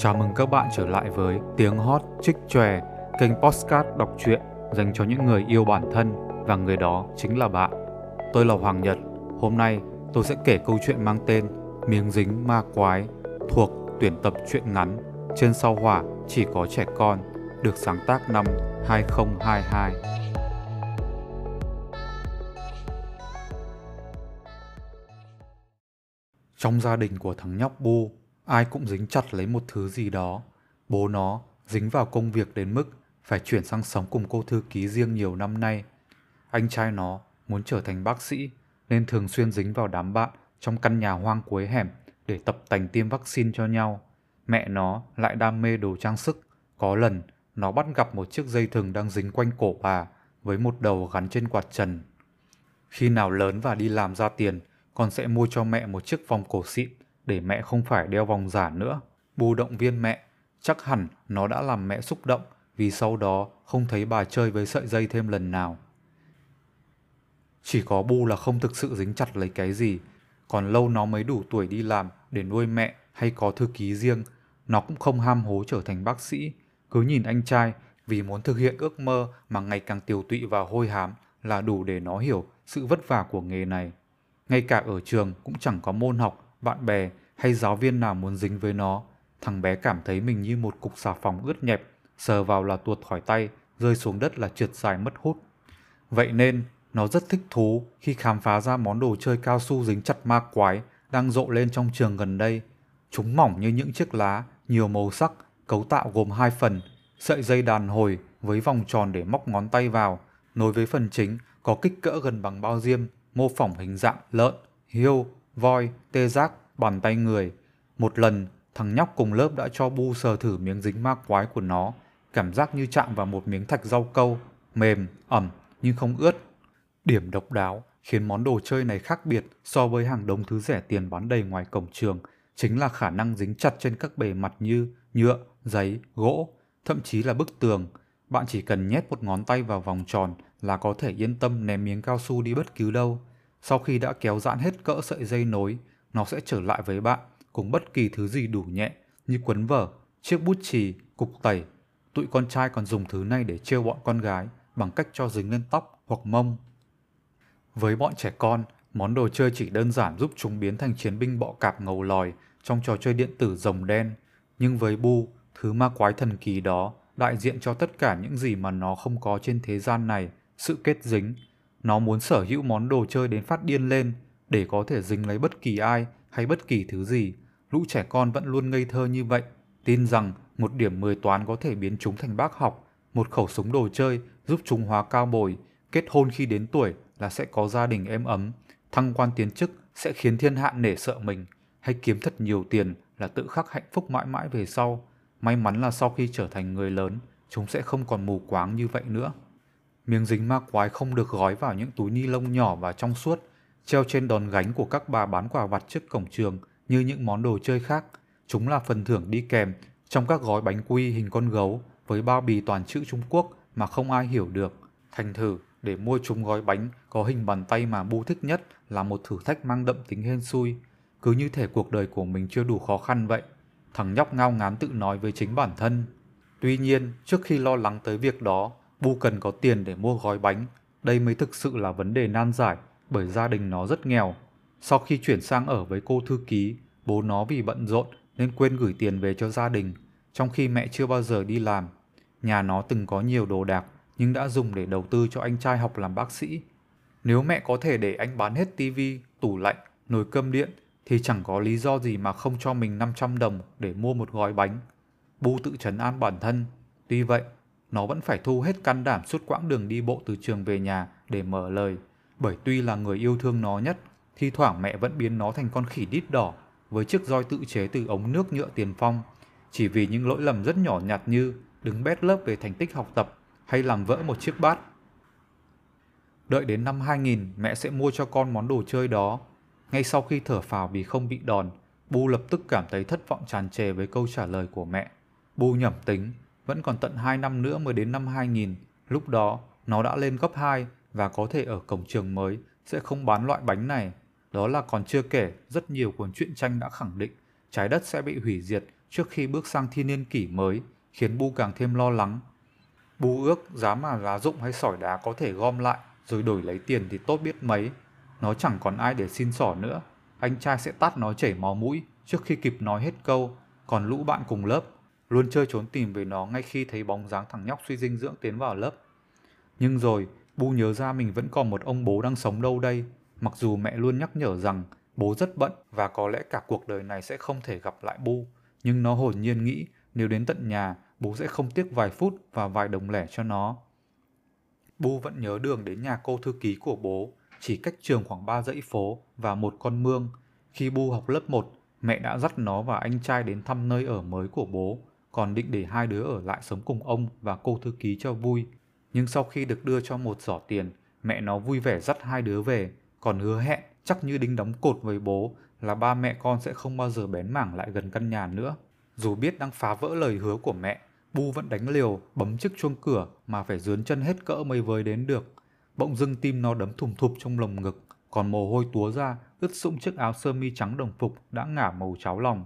Chào mừng các bạn trở lại với Tiếng Hót Trích Chòe, kênh podcast đọc truyện dành cho những người yêu bản thân và người đó chính là bạn. Tôi là Hoàng Nhật. Hôm nay tôi sẽ kể câu chuyện mang tên Miếng dính ma quái thuộc tuyển tập truyện ngắn Trên sao hỏa chỉ có trẻ con được sáng tác năm 2022. Trong gia đình của thằng nhóc Bu, ai cũng dính chặt lấy một thứ gì đó. Bố nó dính vào công việc đến mức phải chuyển sang sống cùng cô thư ký riêng nhiều năm nay. Anh trai nó muốn trở thành bác sĩ nên thường xuyên dính vào đám bạn trong căn nhà hoang cuối hẻm để tập tành tiêm vaccine cho nhau. Mẹ nó lại đam mê đồ trang sức. Có lần nó bắt gặp một chiếc dây thừng đang dính quanh cổ bà với một đầu gắn trên quạt trần. Khi nào lớn và đi làm ra tiền, con sẽ mua cho mẹ một chiếc vòng cổ xịn để mẹ không phải đeo vòng giả nữa. Bù động viên mẹ, chắc hẳn nó đã làm mẹ xúc động vì sau đó không thấy bà chơi với sợi dây thêm lần nào. Chỉ có Bu là không thực sự dính chặt lấy cái gì, còn lâu nó mới đủ tuổi đi làm để nuôi mẹ hay có thư ký riêng, nó cũng không ham hố trở thành bác sĩ, cứ nhìn anh trai vì muốn thực hiện ước mơ mà ngày càng tiều tụy và hôi hám là đủ để nó hiểu sự vất vả của nghề này. Ngay cả ở trường cũng chẳng có môn học, bạn bè hay giáo viên nào muốn dính với nó. Thằng bé cảm thấy mình như một cục xà phòng ướt nhẹp, sờ vào là tuột khỏi tay, rơi xuống đất là trượt dài mất hút. Vậy nên, nó rất thích thú khi khám phá ra món đồ chơi cao su dính chặt ma quái đang rộ lên trong trường gần đây. Chúng mỏng như những chiếc lá, nhiều màu sắc, cấu tạo gồm hai phần, sợi dây đàn hồi với vòng tròn để móc ngón tay vào, nối với phần chính có kích cỡ gần bằng bao diêm, mô phỏng hình dạng lợn, hiêu, voi, tê giác, bàn tay người. Một lần, thằng nhóc cùng lớp đã cho Bu sờ thử miếng dính ma quái của nó, cảm giác như chạm vào một miếng thạch rau câu, mềm, ẩm nhưng không ướt. Điểm độc đáo khiến món đồ chơi này khác biệt so với hàng đống thứ rẻ tiền bán đầy ngoài cổng trường chính là khả năng dính chặt trên các bề mặt như nhựa, giấy, gỗ, thậm chí là bức tường. Bạn chỉ cần nhét một ngón tay vào vòng tròn là có thể yên tâm ném miếng cao su đi bất cứ đâu. Sau khi đã kéo giãn hết cỡ sợi dây nối, nó sẽ trở lại với bạn cùng bất kỳ thứ gì đủ nhẹ như quấn vở, chiếc bút chì, cục tẩy. Tụi con trai còn dùng thứ này để trêu bọn con gái bằng cách cho dính lên tóc hoặc mông. Với bọn trẻ con, món đồ chơi chỉ đơn giản giúp chúng biến thành chiến binh bọ cạp ngầu lòi trong trò chơi điện tử rồng đen. Nhưng với Bu, thứ ma quái thần kỳ đó đại diện cho tất cả những gì mà nó không có trên thế gian này, sự kết dính. Nó muốn sở hữu món đồ chơi đến phát điên lên để có thể dính lấy bất kỳ ai hay bất kỳ thứ gì. Lũ trẻ con vẫn luôn ngây thơ như vậy, tin rằng một điểm 10 toán có thể biến chúng thành bác học, một khẩu súng đồ chơi giúp chúng hóa cao bồi, kết hôn khi đến tuổi là sẽ có gia đình êm ấm, thăng quan tiến chức sẽ khiến thiên hạ nể sợ mình, hay kiếm thật nhiều tiền là tự khắc hạnh phúc mãi mãi về sau. May mắn là sau khi trở thành người lớn, chúng sẽ không còn mù quáng như vậy nữa. Miếng dính ma quái không được gói vào những túi ni lông nhỏ và trong suốt, treo trên đòn gánh của các bà bán quà vặt trước cổng trường như những món đồ chơi khác. Chúng là phần thưởng đi kèm trong các gói bánh quy hình con gấu với bao bì toàn chữ Trung Quốc mà không ai hiểu được. Thành thử, để mua chúng gói bánh có hình bàn tay mà Bu thích nhất là một thử thách mang đậm tính hên xui. Cứ như thể cuộc đời của mình chưa đủ khó khăn vậy. Thằng nhóc ngao ngán tự nói với chính bản thân. Tuy nhiên, trước khi lo lắng tới việc đó, Bu cần có tiền để mua gói bánh. Đây mới thực sự là vấn đề nan giải bởi gia đình nó rất nghèo. Sau khi chuyển sang ở với cô thư ký, bố nó vì bận rộn nên quên gửi tiền về cho gia đình, trong khi mẹ chưa bao giờ đi làm. Nhà nó từng có nhiều đồ đạc nhưng đã dùng để đầu tư cho anh trai học làm bác sĩ. Nếu mẹ có thể để anh bán hết tivi, tủ lạnh, nồi cơm điện thì chẳng có lý do gì mà không cho mình 500 đồng để mua một gói bánh. Bu tự trấn an bản thân. Tuy vậy, nó vẫn phải thu hết can đảm suốt quãng đường đi bộ từ trường về nhà để mở lời. Bởi tuy là người yêu thương nó nhất, thi thoảng mẹ vẫn biến nó thành con khỉ đít đỏ với chiếc roi tự chế từ ống nước nhựa tiền phong. Chỉ vì những lỗi lầm rất nhỏ nhặt như đứng bét lớp về thành tích học tập hay làm vỡ một chiếc bát. Đợi đến năm 2000 mẹ sẽ mua cho con món đồ chơi đó. Ngay sau khi thở phào vì không bị đòn, Bu lập tức cảm thấy thất vọng tràn trề với câu trả lời của mẹ. Bu nhẩm tính, vẫn còn tận 2 năm nữa mới đến năm 2000, lúc đó nó đã lên cấp 2 và có thể ở cổng trường mới sẽ không bán loại bánh này. Đó là còn chưa kể rất nhiều cuốn truyện tranh đã khẳng định trái đất sẽ bị hủy diệt trước khi bước sang thiên niên kỷ mới, khiến Bu càng thêm lo lắng. Bu ước giá mà lá rụng hay sỏi đá có thể gom lại rồi đổi lấy tiền thì tốt biết mấy. Nó chẳng còn ai để xin sỏ nữa. Anh trai sẽ tát nó chảy máu mũi trước khi kịp nói hết câu. Còn lũ bạn cùng lớp luôn chơi trốn tìm về nó ngay khi thấy bóng dáng thằng nhóc suy dinh dưỡng tiến vào lớp. Nhưng rồi, Bu nhớ ra mình vẫn còn một ông bố đang sống đâu đây, mặc dù mẹ luôn nhắc nhở rằng bố rất bận và có lẽ cả cuộc đời này sẽ không thể gặp lại Bu. Nhưng nó hồn nhiên nghĩ nếu đến tận nhà, bố sẽ không tiếc vài phút và vài đồng lẻ cho nó. Bu vẫn nhớ đường đến nhà cô thư ký của bố, chỉ cách trường khoảng ba dãy phố và một con mương. Khi Bu học lớp 1, mẹ đã dắt nó và anh trai đến thăm nơi ở mới của bố, còn định để hai đứa ở lại sống cùng ông và cô thư ký cho vui. Nhưng sau khi được đưa cho một giỏ tiền, mẹ nó vui vẻ dắt hai đứa về, còn hứa hẹn chắc như đinh đóng cột với bố là ba mẹ con sẽ không bao giờ bén mảng lại gần căn nhà nữa. Dù biết đang phá vỡ lời hứa của mẹ, Bu vẫn đánh liều, bấm chiếc chuông cửa mà phải dướn chân hết cỡ mới với đến được. Bỗng dưng tim nó đấm thùng thụp trong lồng ngực, còn mồ hôi túa ra, ướt sũng chiếc áo sơ mi trắng đồng phục đã ngả màu cháo lòng.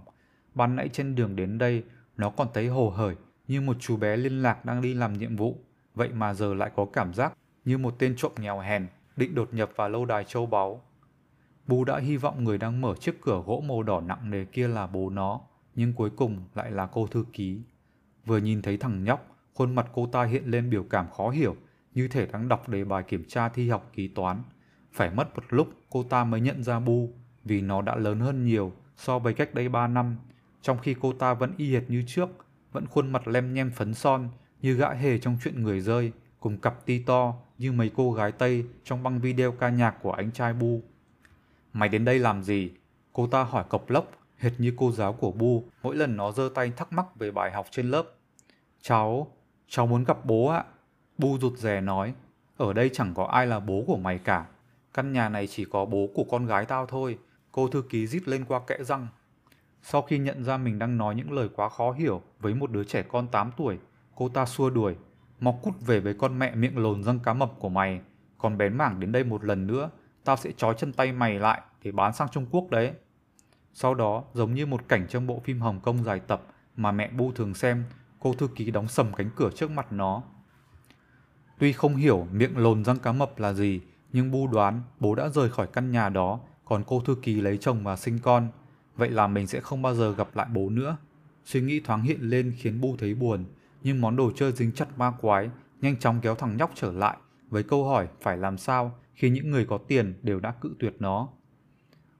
Ban nãy trên đường đến đây, nó còn thấy hồ hởi như một chú bé liên lạc đang đi làm nhiệm vụ. Vậy mà giờ lại có cảm giác như một tên trộm nghèo hèn định đột nhập vào lâu đài châu báu. Bu đã hy vọng người đang mở chiếc cửa gỗ màu đỏ nặng nề kia là bố nó, nhưng cuối cùng lại là cô thư ký. Vừa nhìn thấy thằng nhóc, khuôn mặt cô ta hiện lên biểu cảm khó hiểu, như thể đang đọc đề bài kiểm tra thi học ký toán. Phải mất một lúc cô ta mới nhận ra Bu, vì nó đã lớn hơn nhiều so với cách đây 3 năm, trong khi cô ta vẫn y hệt như trước, vẫn khuôn mặt lem nhem phấn son như gã hề trong chuyện người rơi, cùng cặp ti to như mấy cô gái Tây trong băng video ca nhạc của anh trai Bu. Mày đến đây làm gì? Cô ta hỏi cộc lốc, hệt như cô giáo của Bu mỗi lần nó giơ tay thắc mắc về bài học trên lớp. Cháu, cháu muốn gặp bố ạ. Bu rụt rè nói, ở đây chẳng có ai là bố của mày cả. Căn nhà này chỉ có bố của con gái tao thôi. Cô thư ký rít lên qua kẽ răng. Sau khi nhận ra mình đang nói những lời quá khó hiểu với một đứa trẻ con 8 tuổi, cô ta xua đuổi. Mọc cút về với con mẹ miệng lồn răng cá mập của mày. Còn bén mảng đến đây một lần nữa, tao sẽ trói chân tay mày lại để bán sang Trung Quốc đấy. Sau đó, giống như một cảnh trong bộ phim Hồng Kông dài tập mà mẹ Bu thường xem, cô thư ký đóng sầm cánh cửa trước mặt nó. Tuy không hiểu miệng lồn răng cá mập là gì, nhưng Bu đoán bố đã rời khỏi căn nhà đó, còn cô thư ký lấy chồng và sinh con. Vậy là mình sẽ không bao giờ gặp lại bố nữa. Suy nghĩ thoáng hiện lên khiến Bu thấy buồn, nhưng món đồ chơi dính chặt ma quái nhanh chóng kéo thằng nhóc trở lại với câu hỏi phải làm sao khi những người có tiền đều đã cự tuyệt nó.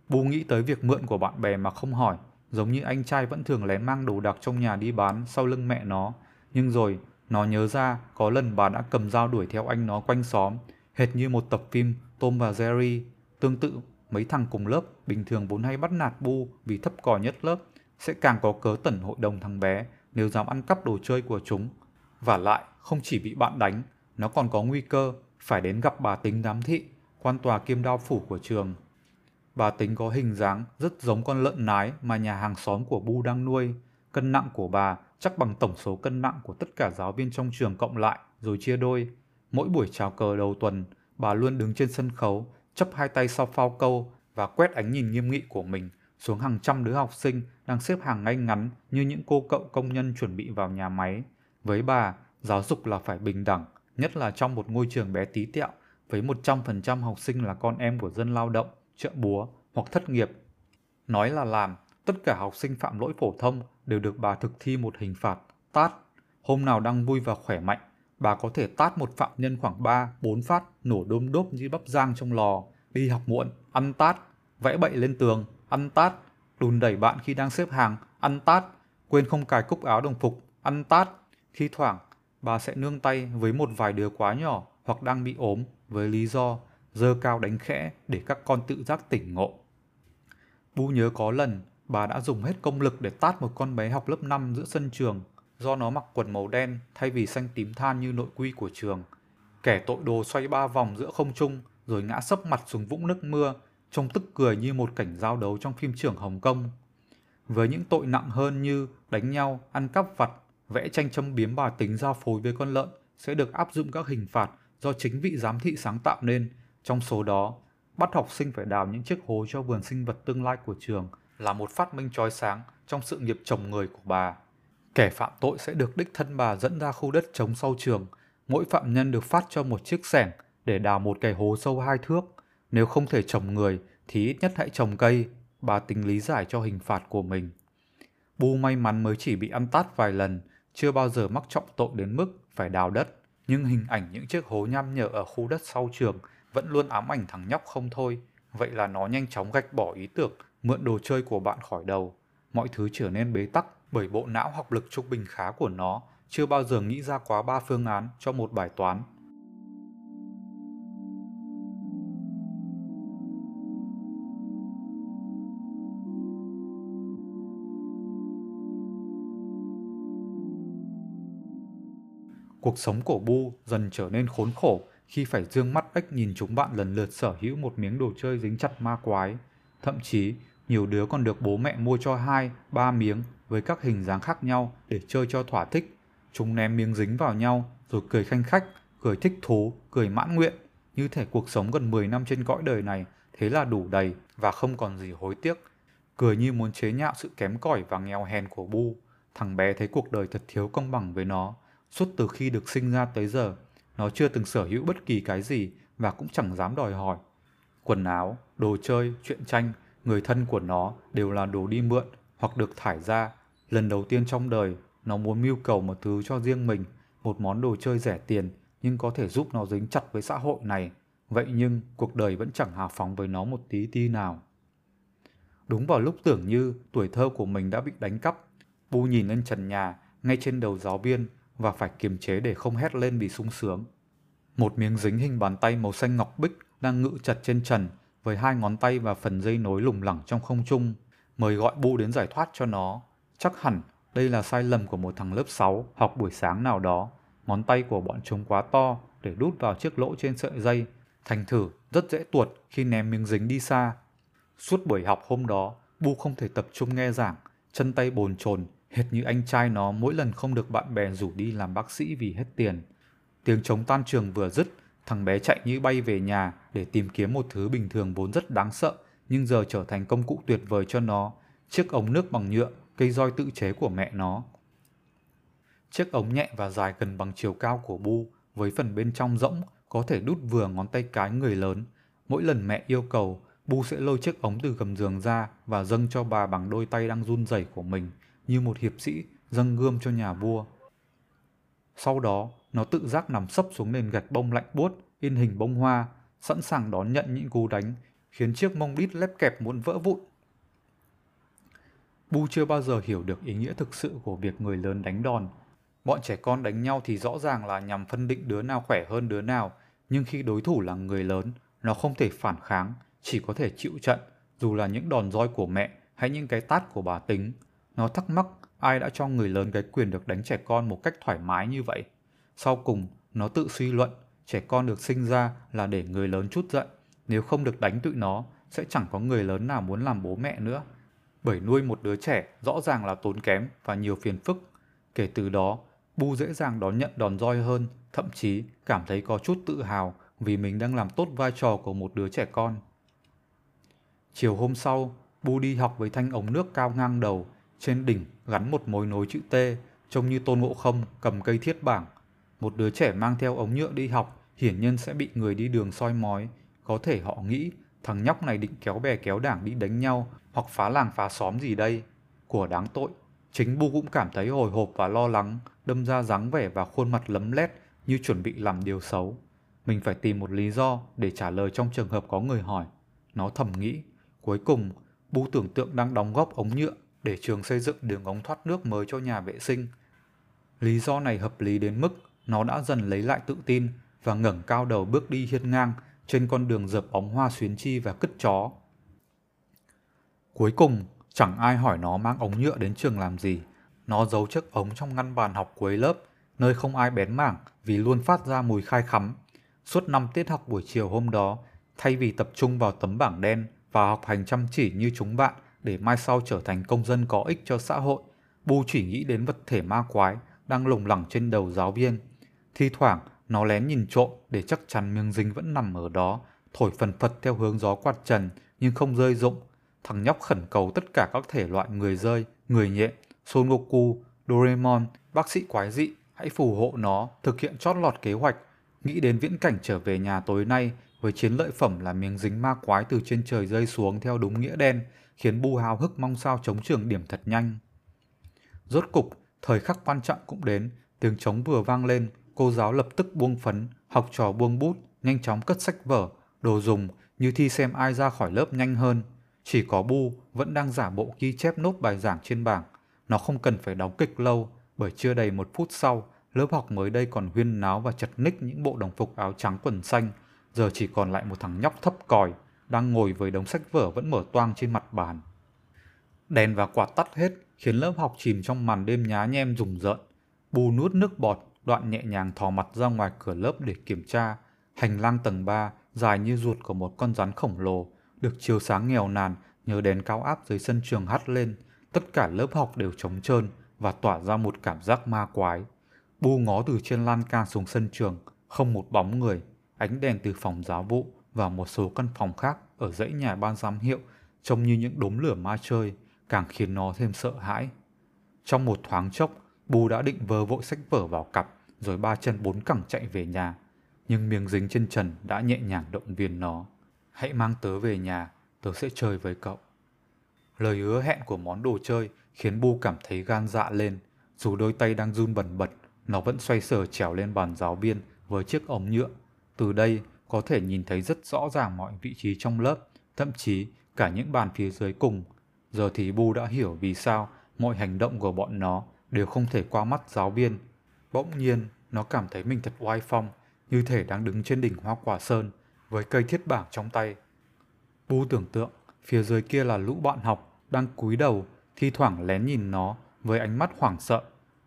Bu nghĩ tới việc mượn của bạn bè mà không hỏi, giống như anh trai vẫn thường lén mang đồ đạc trong nhà đi bán sau lưng mẹ nó. Nhưng rồi, nó nhớ ra có lần bà đã cầm dao đuổi theo anh nó quanh xóm, hệt như một tập phim Tom và Jerry. Tương tự, mấy thằng cùng lớp bình thường vốn hay bắt nạt Bu vì thấp cò nhất lớp, sẽ càng có cớ tẩn hội đồng thằng bé nếu dám ăn cắp đồ chơi của chúng. Và lại, không chỉ bị bạn đánh, nó còn có nguy cơ phải đến gặp bà tính giám thị, quan tòa kiêm đao phủ của trường. Bà tính có hình dáng rất giống con lợn nái mà nhà hàng xóm của Bu đang nuôi. Cân nặng của bà chắc bằng tổng số cân nặng của tất cả giáo viên trong trường cộng lại rồi chia đôi. Mỗi buổi chào cờ đầu tuần, bà luôn đứng trên sân khấu, chấp hai tay sau phao câu và quét ánh nhìn nghiêm nghị của mình xuống hàng trăm đứa học sinh đang xếp hàng ngay ngắn như những cô cậu công nhân chuẩn bị vào nhà máy. Với bà, giáo dục là phải bình đẳng, nhất là trong một ngôi trường bé tí tẹo với 100% học sinh là con em của dân lao động trợ búa hoặc thất nghiệp. Nói là làm, tất cả học sinh phạm lỗi phổ thông đều được bà thực thi một hình phạt, tát. Hôm nào đang vui và khỏe mạnh, bà có thể tát một phạm nhân khoảng 3, 4 phát nổ đôm đốp như bắp rang trong lò, đi học muộn, ăn tát, vẽ bậy lên tường, ăn tát, đùn đẩy bạn khi đang xếp hàng, ăn tát, quên không cài cúc áo đồng phục, ăn tát. Khi thoảng, bà sẽ nương tay với một vài đứa quá nhỏ hoặc đang bị ốm với lý do dơ cao đánh khẽ để các con tự giác tỉnh ngộ. Bu nhớ có lần bà đã dùng hết công lực để tát một con bé học lớp 5 giữa sân trường do nó mặc quần màu đen thay vì xanh tím than như nội quy của trường. Kẻ tội đồ xoay ba vòng giữa không trung rồi ngã sấp mặt xuống vũng nước mưa, trông tức cười như một cảnh giao đấu trong phim trưởng Hồng Kông. Với những tội nặng hơn như đánh nhau, ăn cắp vặt, vẽ tranh châm biếm bà tính giao phối với con lợn sẽ được áp dụng các hình phạt do chính vị giám thị sáng tạo nên trong số đó, bắt học sinh phải đào những chiếc hố cho vườn sinh vật tương lai của trường là một phát minh trói sáng trong sự nghiệp chồng người của bà. Kẻ phạm tội sẽ được đích thân bà dẫn ra khu đất trống sau trường. Mỗi phạm nhân được phát cho một chiếc xẻng để đào một cái hố sâu hai thước. Nếu không thể trồng người thì ít nhất hãy trồng cây. Bà tính lý giải cho hình phạt của mình. Bu may mắn mới chỉ bị ăn tát vài lần, chưa bao giờ mắc trọng tội đến mức phải đào đất. Nhưng hình ảnh những chiếc hố nham nhở ở khu đất sau trường vẫn luôn ám ảnh thằng nhóc không thôi. Vậy là nó nhanh chóng gạch bỏ ý tưởng mượn đồ chơi của bạn khỏi đầu. Mọi thứ trở nên bế tắc bởi bộ não học lực trung bình khá của nó chưa bao giờ nghĩ ra quá ba phương án cho một bài toán. Cuộc sống của Bu dần trở nên khốn khổ khi phải dương mắt ếch nhìn chúng bạn lần lượt sở hữu một miếng đồ chơi dính chặt ma quái. Thậm chí, nhiều đứa còn được bố mẹ mua cho hai, ba miếng với các hình dáng khác nhau để chơi cho thỏa thích. Chúng ném miếng dính vào nhau rồi cười khanh khách, cười thích thú, cười mãn nguyện. Như thể cuộc sống gần 10 năm trên cõi đời này thế là đủ đầy và không còn gì hối tiếc. Cười như muốn chế nhạo sự kém cỏi và nghèo hèn của Bu. Thằng bé thấy cuộc đời thật thiếu công bằng với nó. Suốt từ khi được sinh ra tới giờ, nó chưa từng sở hữu bất kỳ cái gì và cũng chẳng dám đòi hỏi. Quần áo, đồ chơi, truyện tranh, người thân của nó đều là đồ đi mượn hoặc được thải ra. Lần đầu tiên trong đời, nó muốn mưu cầu một thứ cho riêng mình, một món đồ chơi rẻ tiền nhưng có thể giúp nó dính chặt với xã hội này. Vậy nhưng cuộc đời vẫn chẳng hào phóng với nó một tí ti nào. Đúng vào lúc tưởng như tuổi thơ của mình đã bị đánh cắp, Bu nhìn lên trần nhà, ngay trên đầu giáo viên và phải kiềm chế để không hét lên vì sung sướng. Một miếng dính hình bàn tay màu xanh ngọc bích đang ngự chặt trên trần với hai ngón tay và phần dây nối lủng lẳng trong không trung. Mời gọi Bu đến giải thoát cho nó. Chắc hẳn đây là sai lầm của một thằng lớp 6 học buổi sáng nào đó. Ngón tay của bọn chúng quá to để đút vào chiếc lỗ trên sợi dây. Thành thử rất dễ tuột khi ném miếng dính đi xa. Suốt buổi học hôm đó, Bu không thể tập trung nghe giảng, chân tay bồn chồn hệt như anh trai nó mỗi lần không được bạn bè rủ đi làm bác sĩ vì hết tiền. Tiếng trống tan trường vừa dứt, thằng bé chạy như bay về nhà để tìm kiếm một thứ bình thường vốn rất đáng sợ nhưng giờ trở thành công cụ tuyệt vời cho nó, chiếc ống nước bằng nhựa, cây roi tự chế của mẹ nó. Chiếc ống nhẹ và dài gần bằng chiều cao của Bu, với phần bên trong rỗng có thể đút vừa ngón tay cái người lớn. Mỗi lần mẹ yêu cầu, Bu sẽ lôi chiếc ống từ gầm giường ra và dâng cho bà bằng đôi tay đang run rẩy của mình – như một hiệp sĩ dâng gươm cho nhà vua. Sau đó, nó tự giác nằm sấp xuống nền gạch bông lạnh buốt, in hình bông hoa, sẵn sàng đón nhận những cú đánh, khiến chiếc mông đít lép kẹp muốn vỡ vụn. Bu chưa bao giờ hiểu được ý nghĩa thực sự của việc người lớn đánh đòn. Bọn trẻ con đánh nhau thì rõ ràng là nhằm phân định đứa nào khỏe hơn đứa nào, nhưng khi đối thủ là người lớn, nó không thể phản kháng, chỉ có thể chịu trận, dù là những đòn roi của mẹ hay những cái tát của bà tính. Nó thắc mắc ai đã cho người lớn cái quyền được đánh trẻ con một cách thoải mái như vậy. Sau cùng, nó tự suy luận trẻ con được sinh ra là để người lớn chút giận. Nếu không được đánh tụi nó, sẽ chẳng có người lớn nào muốn làm bố mẹ nữa. Bởi nuôi một đứa trẻ rõ ràng là tốn kém và nhiều phiền phức. Kể từ đó, Bu dễ dàng đón nhận đòn roi hơn, thậm chí cảm thấy có chút tự hào vì mình đang làm tốt vai trò của một đứa trẻ con. Chiều hôm sau, Bu đi học với thanh ống nước cao ngang đầu, trên đỉnh gắn một mối nối chữ T, trông như Tôn Ngộ Không cầm cây thiết bảng. Một đứa trẻ mang theo ống nhựa đi học, hiển nhiên sẽ bị người đi đường soi mói. Có thể họ nghĩ thằng nhóc này định kéo bè kéo đảng đi đánh nhau hoặc phá làng phá xóm gì đây. Của đáng tội. Chính Bu cũng cảm thấy hồi hộp và lo lắng, đâm ra dáng vẻ và khuôn mặt lấm lét như chuẩn bị làm điều xấu. Mình phải tìm một lý do để trả lời trong trường hợp có người hỏi. Nó thầm nghĩ. Cuối cùng, Bu tưởng tượng đang đóng góp ống nhựa để trường xây dựng đường ống thoát nước mới cho nhà vệ sinh. Lý do này hợp lý đến mức nó đã dần lấy lại tự tin và ngẩng cao đầu bước đi hiên ngang trên con đường dợp bóng hoa xuyến chi và cứt chó. Cuối cùng, chẳng ai hỏi nó mang ống nhựa đến trường làm gì. Nó giấu chiếc ống trong ngăn bàn học cuối lớp, nơi không ai bén mảng vì luôn phát ra mùi khai khắm. Suốt năm tiết học buổi chiều hôm đó, thay vì tập trung vào tấm bảng đen và học hành chăm chỉ như chúng bạn, để mai sau trở thành công dân có ích cho xã hội, Bu chỉ nghĩ đến vật thể ma quái đang lủng lẳng trên đầu giáo viên. Thi thoảng, nó lén nhìn trộm để chắc chắn miếng dính vẫn nằm ở đó, thổi phần phật theo hướng gió quạt trần nhưng không rơi rụng. thằng nhóc khẩn cầu tất cả các thể loại người rơi, người nhện, Son Goku, Doraemon, bác sĩ quái dị hãy phù hộ nó thực hiện chót lọt kế hoạch, nghĩ đến viễn cảnh trở về nhà tối nay với chiến lợi phẩm là miếng dính ma quái từ trên trời rơi xuống theo đúng nghĩa đen, khiến Bu hào hức mong sao chống trường điểm thật nhanh. Rốt cục, thời khắc quan trọng cũng đến, tiếng trống vừa vang lên, cô giáo lập tức buông phấn, học trò buông bút, nhanh chóng cất sách vở, đồ dùng như thi xem ai ra khỏi lớp nhanh hơn. Chỉ có Bu vẫn đang giả bộ ghi chép nốt bài giảng trên bảng. Nó không cần phải đóng kịch lâu, bởi chưa đầy một phút sau, lớp học mới đây còn huyên náo và chật ních những bộ đồng phục áo trắng quần xanh. Giờ chỉ còn lại một thằng nhóc thấp còi, đang ngồi với đống sách vở vẫn mở toang trên mặt bàn. Đèn và quạt tắt hết, khiến lớp học chìm trong màn đêm nhá nhem rùng rợn. Bù nuốt nước bọt, đoạn nhẹ nhàng thò mặt ra ngoài cửa lớp để kiểm tra. Hành lang tầng 3, dài như ruột của một con rắn khổng lồ, được chiếu sáng nghèo nàn nhờ đèn cao áp dưới sân trường hắt lên. Tất cả lớp học đều trống trơn và tỏa ra một cảm giác ma quái. Bu ngó từ trên lan can xuống sân trường, không một bóng người. Ánh đèn từ phòng giáo vụ và một số căn phòng khác ở dãy nhà ban giám hiệu trông như những đốm lửa ma chơi, càng khiến nó thêm sợ hãi. Trong một thoáng chốc, Bu đã định vơ vội sách vở vào cặp, rồi ba chân bốn cẳng chạy về nhà. Nhưng miếng dính trên trần đã nhẹ nhàng động viên nó. Hãy mang tớ về nhà, tớ sẽ chơi với cậu. Lời hứa hẹn của món đồ chơi khiến Bu cảm thấy gan dạ lên. Dù đôi tay đang run bần bật, nó vẫn xoay sở trèo lên bàn giáo viên với chiếc ống nhựa. Từ đây có thể nhìn thấy rất rõ ràng mọi vị trí trong lớp, thậm chí cả những bàn phía dưới cùng. Giờ thì Bu đã hiểu vì sao mọi hành động của bọn nó đều không thể qua mắt giáo viên. Bỗng nhiên, nó cảm thấy mình thật oai phong, như thể đang đứng trên đỉnh hoa quả sơn với cây thiết bảng trong tay. Bu tưởng tượng, phía dưới kia là lũ bạn học đang cúi đầu, thi thoảng lén nhìn nó với ánh mắt hoảng sợ.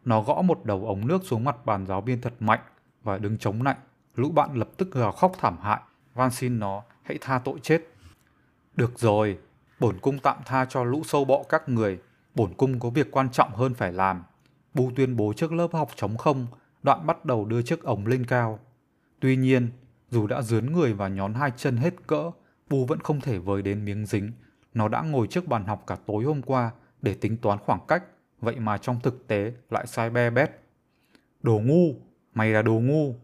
Nó gõ một đầu ống nước xuống mặt bàn giáo viên thật mạnh và đứng chống lạnh. Lũ bạn lập tức gào khóc thảm hại, van xin nó hãy tha tội chết. Được rồi, bổn cung tạm tha cho lũ sâu bọ các người, bổn cung có việc quan trọng hơn phải làm. Bu tuyên bố trước lớp học trống không, đoạn bắt đầu đưa chiếc ống lên cao. Tuy nhiên, dù đã dướn người và nhón hai chân hết cỡ, Bu vẫn không thể với đến miếng dính. Nó đã ngồi trước bàn học cả tối hôm qua để tính toán khoảng cách, vậy mà trong thực tế lại sai be bét. Đồ ngu, mày là đồ ngu.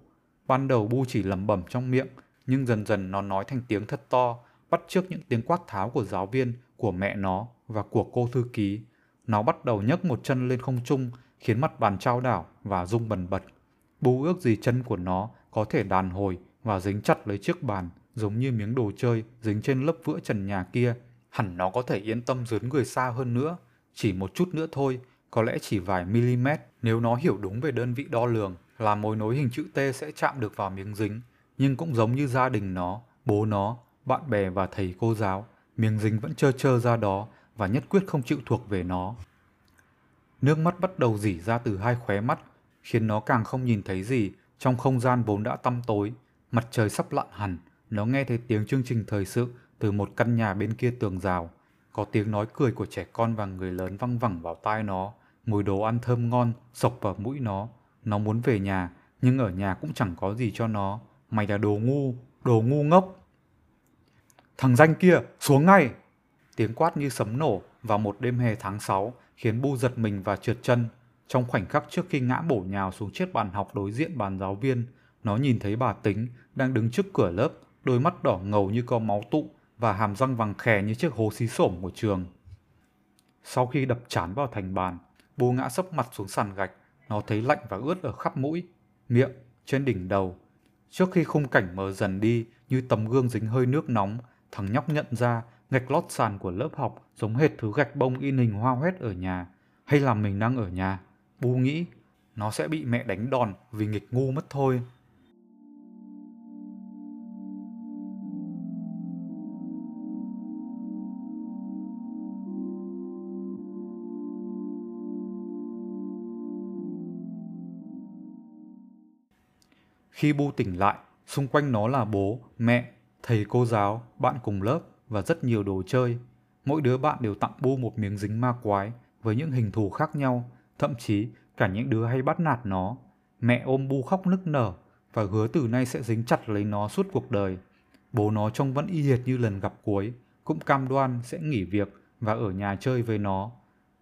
Ban đầu Bu chỉ lẩm bẩm trong miệng, nhưng dần dần nó nói thành tiếng thật to, bắt trước những tiếng quát tháo của giáo viên, của mẹ nó và của cô thư ký. Nó bắt đầu nhấc một chân lên không trung, khiến mặt bàn trao đảo và rung bần bật. Bú ước gì chân của nó có thể đàn hồi và dính chặt lấy chiếc bàn, giống như miếng đồ chơi dính trên lớp vữa trần nhà kia. Hẳn nó có thể yên tâm dướn người xa hơn nữa. Chỉ một chút nữa thôi, có lẽ chỉ vài mm nếu nó hiểu đúng về đơn vị đo lường là mối nối hình chữ T sẽ chạm được vào miếng dính. Nhưng cũng giống như gia đình nó, bố nó, bạn bè và thầy cô giáo, miếng dính vẫn trơ trơ ra đó và nhất quyết không chịu thuộc về nó. Nước mắt bắt đầu rỉ ra từ hai khóe mắt, khiến nó càng không nhìn thấy gì trong không gian vốn đã tăm tối. Mặt trời sắp lặn hẳn, nó nghe thấy tiếng chương trình thời sự từ một căn nhà bên kia tường rào. Có tiếng nói cười của trẻ con và người lớn văng vẳng vào tai nó, mùi đồ ăn thơm ngon sộc vào mũi nó. Nó muốn về nhà, nhưng ở nhà cũng chẳng có gì cho nó. Mày là đồ ngu, đồ ngu ngốc. Thằng danh kia, xuống ngay! Tiếng quát như sấm nổ vào một đêm hè tháng 6 khiến Bu giật mình và trượt chân. Trong khoảnh khắc trước khi ngã bổ nhào xuống chiếc bàn học đối diện bàn giáo viên, nó nhìn thấy bà Tính đang đứng trước cửa lớp, đôi mắt đỏ ngầu như có máu tụ và hàm răng vàng khè như chiếc hố xí xổm của trường. Sau khi đập chán vào thành bàn, Bu ngã sấp mặt xuống sàn gạch, nó thấy lạnh và ướt ở khắp mũi, miệng, trên đỉnh đầu. Trước khi khung cảnh mờ dần đi như tấm gương dính hơi nước nóng, thằng nhóc nhận ra Gạch lót sàn của lớp học giống hệt thứ gạch bông in hình hoa hoét ở nhà. Hay là mình đang ở nhà? Bu nghĩ, nó sẽ bị mẹ đánh đòn vì nghịch ngu mất thôi. Khi Bu tỉnh lại, xung quanh nó là bố, mẹ, thầy cô giáo, bạn cùng lớp và rất nhiều đồ chơi. Mỗi đứa bạn đều tặng Bu một miếng dính ma quái với những hình thù khác nhau, thậm chí cả những đứa hay bắt nạt nó. Mẹ ôm Bu khóc nức nở và hứa từ nay sẽ dính chặt lấy nó suốt cuộc đời. Bố nó trông vẫn y hệt như lần gặp cuối, cũng cam đoan sẽ nghỉ việc và ở nhà chơi với nó.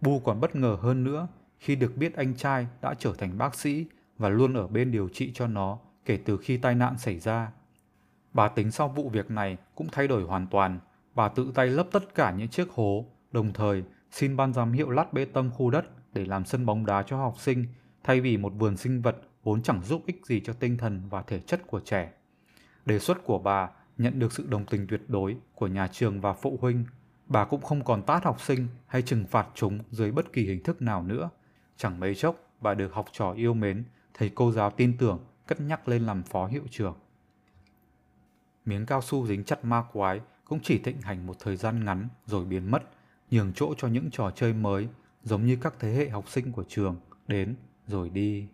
Bu còn bất ngờ hơn nữa khi được biết anh trai đã trở thành bác sĩ và luôn ở bên điều trị cho nó kể từ khi tai nạn xảy ra. Bà tính sau vụ việc này cũng thay đổi hoàn toàn. Bà tự tay lấp tất cả những chiếc hố, đồng thời xin ban giám hiệu lát bê tông khu đất để làm sân bóng đá cho học sinh thay vì một vườn sinh vật vốn chẳng giúp ích gì cho tinh thần và thể chất của trẻ. Đề xuất của bà nhận được sự đồng tình tuyệt đối của nhà trường và phụ huynh. Bà cũng không còn tát học sinh hay trừng phạt chúng dưới bất kỳ hình thức nào nữa. Chẳng mấy chốc, bà được học trò yêu mến, thầy cô giáo tin tưởng, cất nhắc lên làm phó hiệu trưởng. Miếng cao su dính chặt ma quái cũng chỉ thịnh hành một thời gian ngắn rồi biến mất, nhường chỗ cho những trò chơi mới, giống như các thế hệ học sinh của trường đến rồi đi.